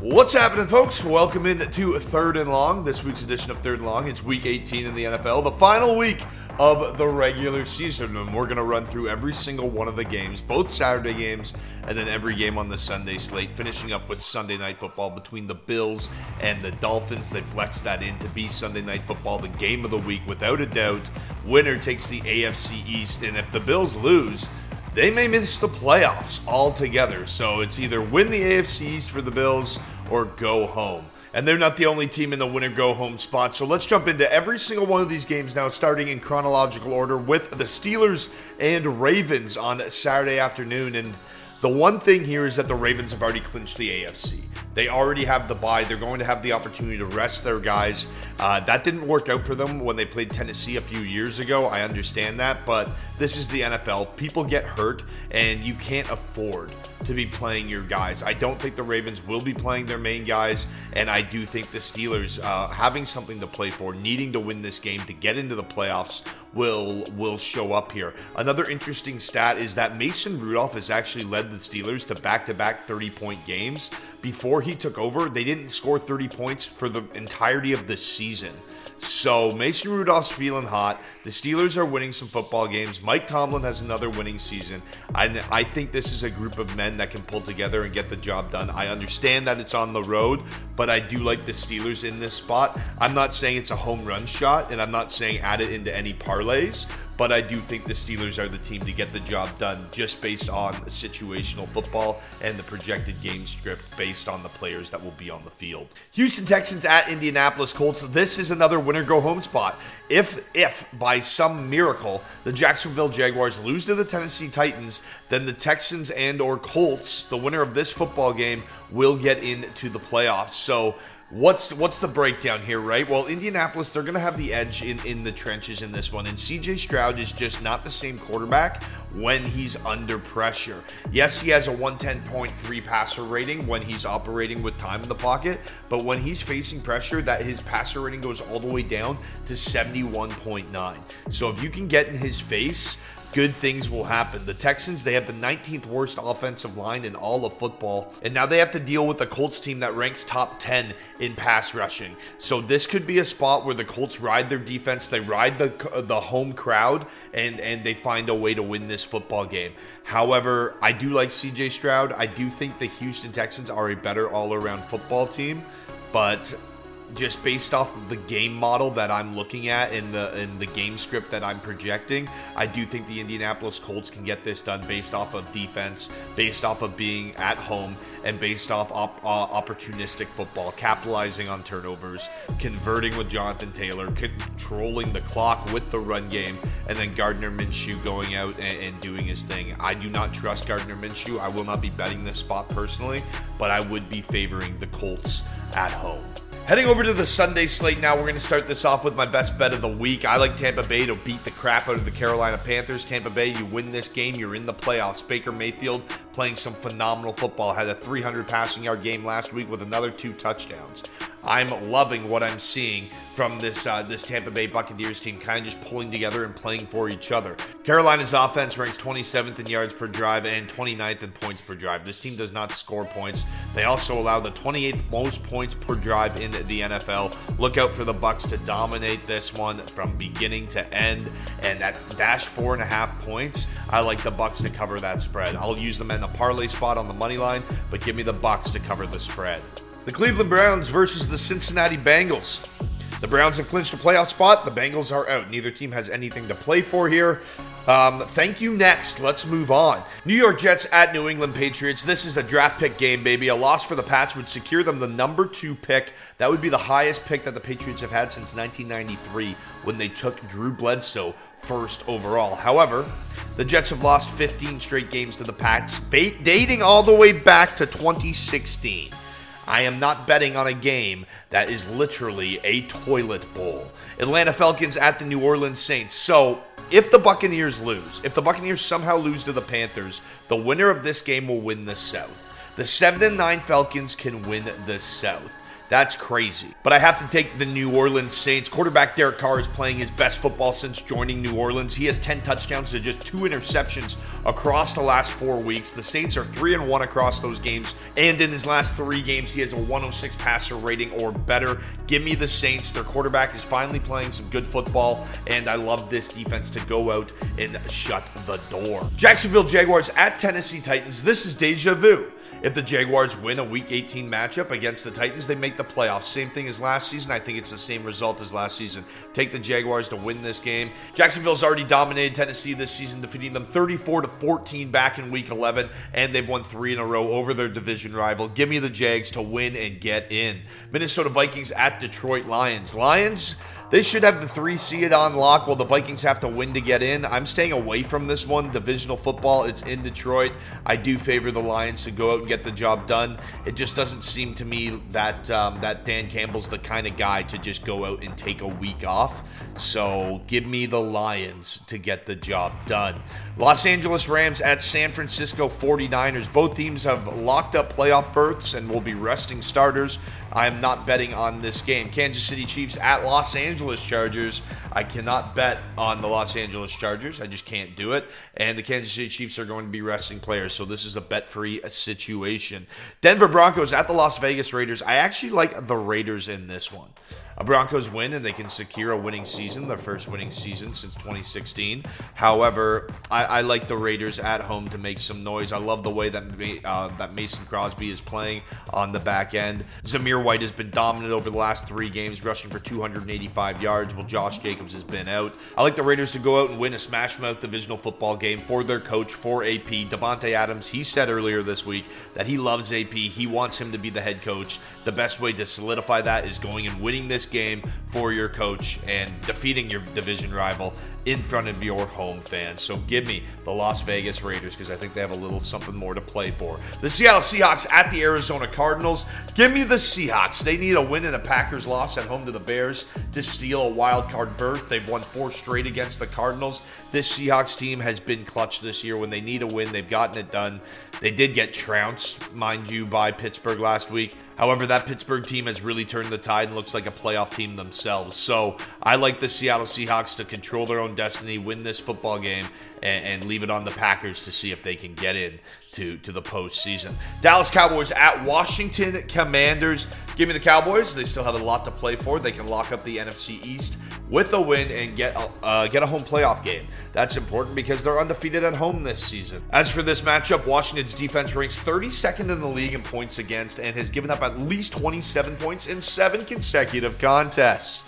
What's happening, folks? Welcome in to Third and Long, this week's edition of Third and Long. It's week 18 in the NFL, the final week of the regular season, and we're going to run through every single one of the games, both Saturday games, and then every game on the Sunday slate, finishing up with Sunday Night Football between the Bills and the Dolphins. They flexed that in to be Sunday Night Football, the game of the week, without a doubt. Winner takes the AFC East, and if the Bills lose, they may miss the playoffs altogether. So it's either win the AFC East for the Bills or go home. And they're not the only team in the winner go home spot. So let's jump into every single one of these games now, starting in chronological order with the Steelers and Ravens on Saturday afternoon. And the one thing here is that the Ravens have already clinched the AFC. They already have the bye. They're going to have the opportunity to rest their guys. Uh, that didn't work out for them when they played Tennessee a few years ago. I understand that, but this is the NFL. People get hurt, and you can't afford to be playing your guys. I don't think the Ravens will be playing their main guys, and I do think the Steelers uh, having something to play for, needing to win this game to get into the playoffs, will will show up here. Another interesting stat is that Mason Rudolph has actually led the Steelers to back-to-back 30-point games. Before he took over, they didn't score 30 points for the entirety of the season. So Mason Rudolph's feeling hot. The Steelers are winning some football games. Mike Tomlin has another winning season. And I think this is a group of men that can pull together and get the job done. I understand that it's on the road, but I do like the Steelers in this spot. I'm not saying it's a home run shot, and I'm not saying add it into any parlays but I do think the Steelers are the team to get the job done just based on situational football and the projected game script based on the players that will be on the field. Houston Texans at Indianapolis Colts. This is another winner go home spot. If if by some miracle the Jacksonville Jaguars lose to the Tennessee Titans, then the Texans and or Colts, the winner of this football game, will get into the playoffs. So What's what's the breakdown here, right? Well, Indianapolis, they're to have the edge in, in the trenches in this one. And CJ Stroud is just not the same quarterback when he's under pressure. Yes, he has a 110.3 passer rating when he's operating with time in the pocket, but when he's facing pressure, that his passer rating goes all the way down to 71.9. So if you can get in his face, good things will happen. The Texans, they have the 19th worst offensive line in all of football, and now they have to deal with the Colts team that ranks top 10 in pass rushing. So this could be a spot where the Colts ride their defense, they ride the the home crowd, and and they find a way to win this football game. However, I do like CJ Stroud. I do think the Houston Texans are a better all-around football team, but just based off of the game model that I'm looking at in the in the game script that I'm projecting, I do think the Indianapolis Colts can get this done based off of defense, based off of being at home, and based off op, uh, opportunistic football, capitalizing on turnovers, converting with Jonathan Taylor, controlling the clock with the run game, and then Gardner Minshew going out and, and doing his thing. I do not trust Gardner Minshew. I will not be betting this spot personally, but I would be favoring the Colts at home. Heading over to the Sunday slate now, we're going to start this off with my best bet of the week. I like Tampa Bay to beat the crap out of the Carolina Panthers. Tampa Bay, you win this game, you're in the playoffs. Baker Mayfield playing some phenomenal football. Had a 300 passing yard game last week with another two touchdowns. I'm loving what I'm seeing from this uh, this Tampa Bay Buccaneers team, kind of just pulling together and playing for each other. Carolina's offense ranks 27th in yards per drive and 29th in points per drive. This team does not score points. They also allow the 28th most points per drive in the NFL. Look out for the Bucks to dominate this one from beginning to end, and that dash four and a half points. I like the Bucks to cover that spread. I'll use them in the parlay spot on the money line, but give me the Bucks to cover the spread. The Cleveland Browns versus the Cincinnati Bengals. The Browns have clinched a playoff spot. The Bengals are out. Neither team has anything to play for here. Um, thank you. Next, let's move on. New York Jets at New England Patriots. This is a draft pick game, baby. A loss for the Pats would secure them the number two pick. That would be the highest pick that the Patriots have had since 1993 when they took Drew Bledsoe first overall. However, the Jets have lost 15 straight games to the Pats, dating all the way back to 2016. I am not betting on a game that is literally a toilet bowl. Atlanta Falcons at the New Orleans Saints. So, if the Buccaneers lose, if the Buccaneers somehow lose to the Panthers, the winner of this game will win the South. The 7 and 9 Falcons can win the South. That's crazy. But I have to take the New Orleans Saints. Quarterback Derek Carr is playing his best football since joining New Orleans. He has 10 touchdowns to just two interceptions across the last four weeks. The Saints are 3 and 1 across those games. And in his last three games, he has a 106 passer rating or better. Give me the Saints. Their quarterback is finally playing some good football. And I love this defense to go out and shut the door. Jacksonville Jaguars at Tennessee Titans. This is deja vu. If the Jaguars win a Week 18 matchup against the Titans, they make the playoffs. Same thing as last season. I think it's the same result as last season. Take the Jaguars to win this game. Jacksonville's already dominated Tennessee this season, defeating them 34 to 14 back in Week 11, and they've won three in a row over their division rival. Give me the Jags to win and get in. Minnesota Vikings at Detroit Lions. Lions. They should have the three seed on lock while the Vikings have to win to get in. I'm staying away from this one. Divisional football, it's in Detroit. I do favor the Lions to go out and get the job done. It just doesn't seem to me that um, that Dan Campbell's the kind of guy to just go out and take a week off. So give me the Lions to get the job done. Los Angeles Rams at San Francisco 49ers. Both teams have locked up playoff berths and will be resting starters. I am not betting on this game. Kansas City Chiefs at Los Angeles Chargers. I cannot bet on the Los Angeles Chargers. I just can't do it. And the Kansas City Chiefs are going to be resting players, so this is a bet free situation. Denver Broncos at the Las Vegas Raiders. I actually like the Raiders in this one a Broncos win and they can secure a winning season, their first winning season since 2016. However, I, I like the Raiders at home to make some noise. I love the way that uh, that Mason Crosby is playing on the back end. Zamir White has been dominant over the last three games, rushing for 285 yards, while Josh Jacobs has been out. I like the Raiders to go out and win a smash mouth divisional football game for their coach, for AP. Davante Adams, he said earlier this week that he loves AP. He wants him to be the head coach. The best way to solidify that is going and winning this game for your coach and defeating your division rival in front of your home fans. So give me the Las Vegas Raiders because I think they have a little something more to play for. The Seattle Seahawks at the Arizona Cardinals. Give me the Seahawks. They need a win and a Packers loss at home to the Bears to steal a wild card berth. They've won four straight against the Cardinals. This Seahawks team has been clutch this year. When they need a win, they've gotten it done. They did get trounced, mind you, by Pittsburgh last week. However, that Pittsburgh team has really turned the tide and looks like a playoff team themselves. So I like the Seattle Seahawks to control their own destiny, win this football game, and, and leave it on the Packers to see if they can get in to, to the postseason. Dallas Cowboys at Washington Commanders. Give me the Cowboys. They still have a lot to play for. They can lock up the NFC East with a win and get a, uh, get a home playoff game. That's important because they're undefeated at home this season. As for this matchup, Washington's defense ranks 32nd in the league in points against and has given up at least 27 points in seven consecutive contests.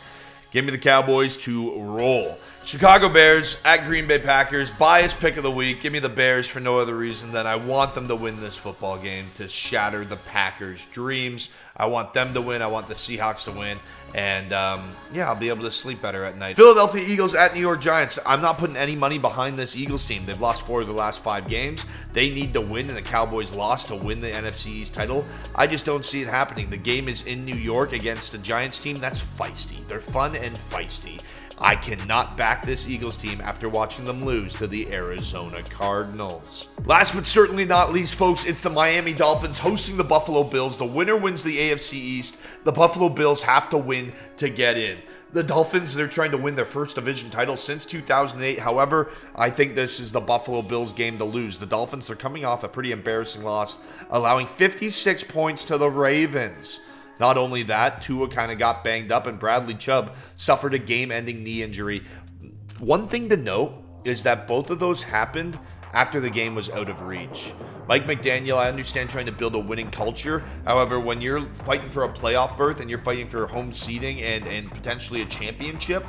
Give me the Cowboys to roll. Chicago Bears at Green Bay Packers. Bias pick of the week. Give me the Bears for no other reason than I want them to win this football game to shatter the Packers' dreams. I want them to win. I want the Seahawks to win. And um, yeah, I'll be able to sleep better at night. Philadelphia Eagles at New York Giants. I'm not putting any money behind this Eagles team. They've lost four of the last five games. They need to win, and the Cowboys lost to win the NFC East title. I just don't see it happening. The game is in New York against a Giants team that's feisty. They're fun and feisty. I cannot back this Eagles team after watching them lose to the Arizona Cardinals. Last but certainly not least, folks, it's the Miami Dolphins hosting the Buffalo Bills. The winner wins the AFC East. The Buffalo Bills have to win to get in. The Dolphins, they're trying to win their first division title since 2008. However, I think this is the Buffalo Bills game to lose. The Dolphins, they're coming off a pretty embarrassing loss, allowing 56 points to the Ravens. Not only that, Tua kind of got banged up, and Bradley Chubb suffered a game ending knee injury. One thing to note is that both of those happened after the game was out of reach. Mike McDaniel, I understand trying to build a winning culture. However, when you're fighting for a playoff berth and you're fighting for home seating and, and potentially a championship,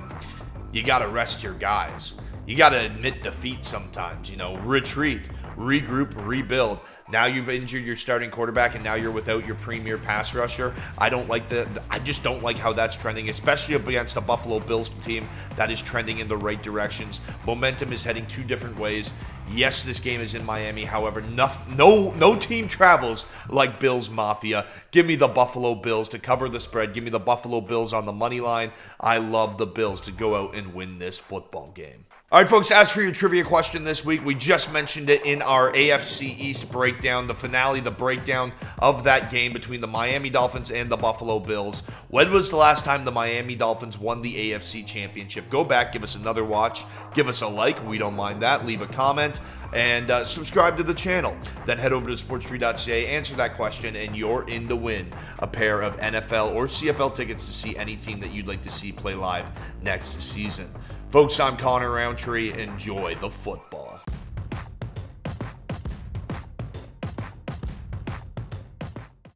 you got to rest your guys. You got to admit defeat sometimes, you know, retreat, regroup, rebuild. Now you've injured your starting quarterback, and now you're without your premier pass rusher. I don't like the. I just don't like how that's trending, especially against a Buffalo Bills team that is trending in the right directions. Momentum is heading two different ways. Yes, this game is in Miami. However, no, no, no team travels like Bills Mafia. Give me the Buffalo Bills to cover the spread. Give me the Buffalo Bills on the money line. I love the Bills to go out and win this football game. All right, folks, as for your trivia question this week, we just mentioned it in our AFC East breakdown, the finale, the breakdown of that game between the Miami Dolphins and the Buffalo Bills. When was the last time the Miami Dolphins won the AFC Championship? Go back, give us another watch, give us a like. We don't mind that. Leave a comment and uh, subscribe to the channel. Then head over to sportstree.ca, answer that question, and you're in to win a pair of NFL or CFL tickets to see any team that you'd like to see play live next season. Folks, I'm Connor Roundtree. Enjoy the football.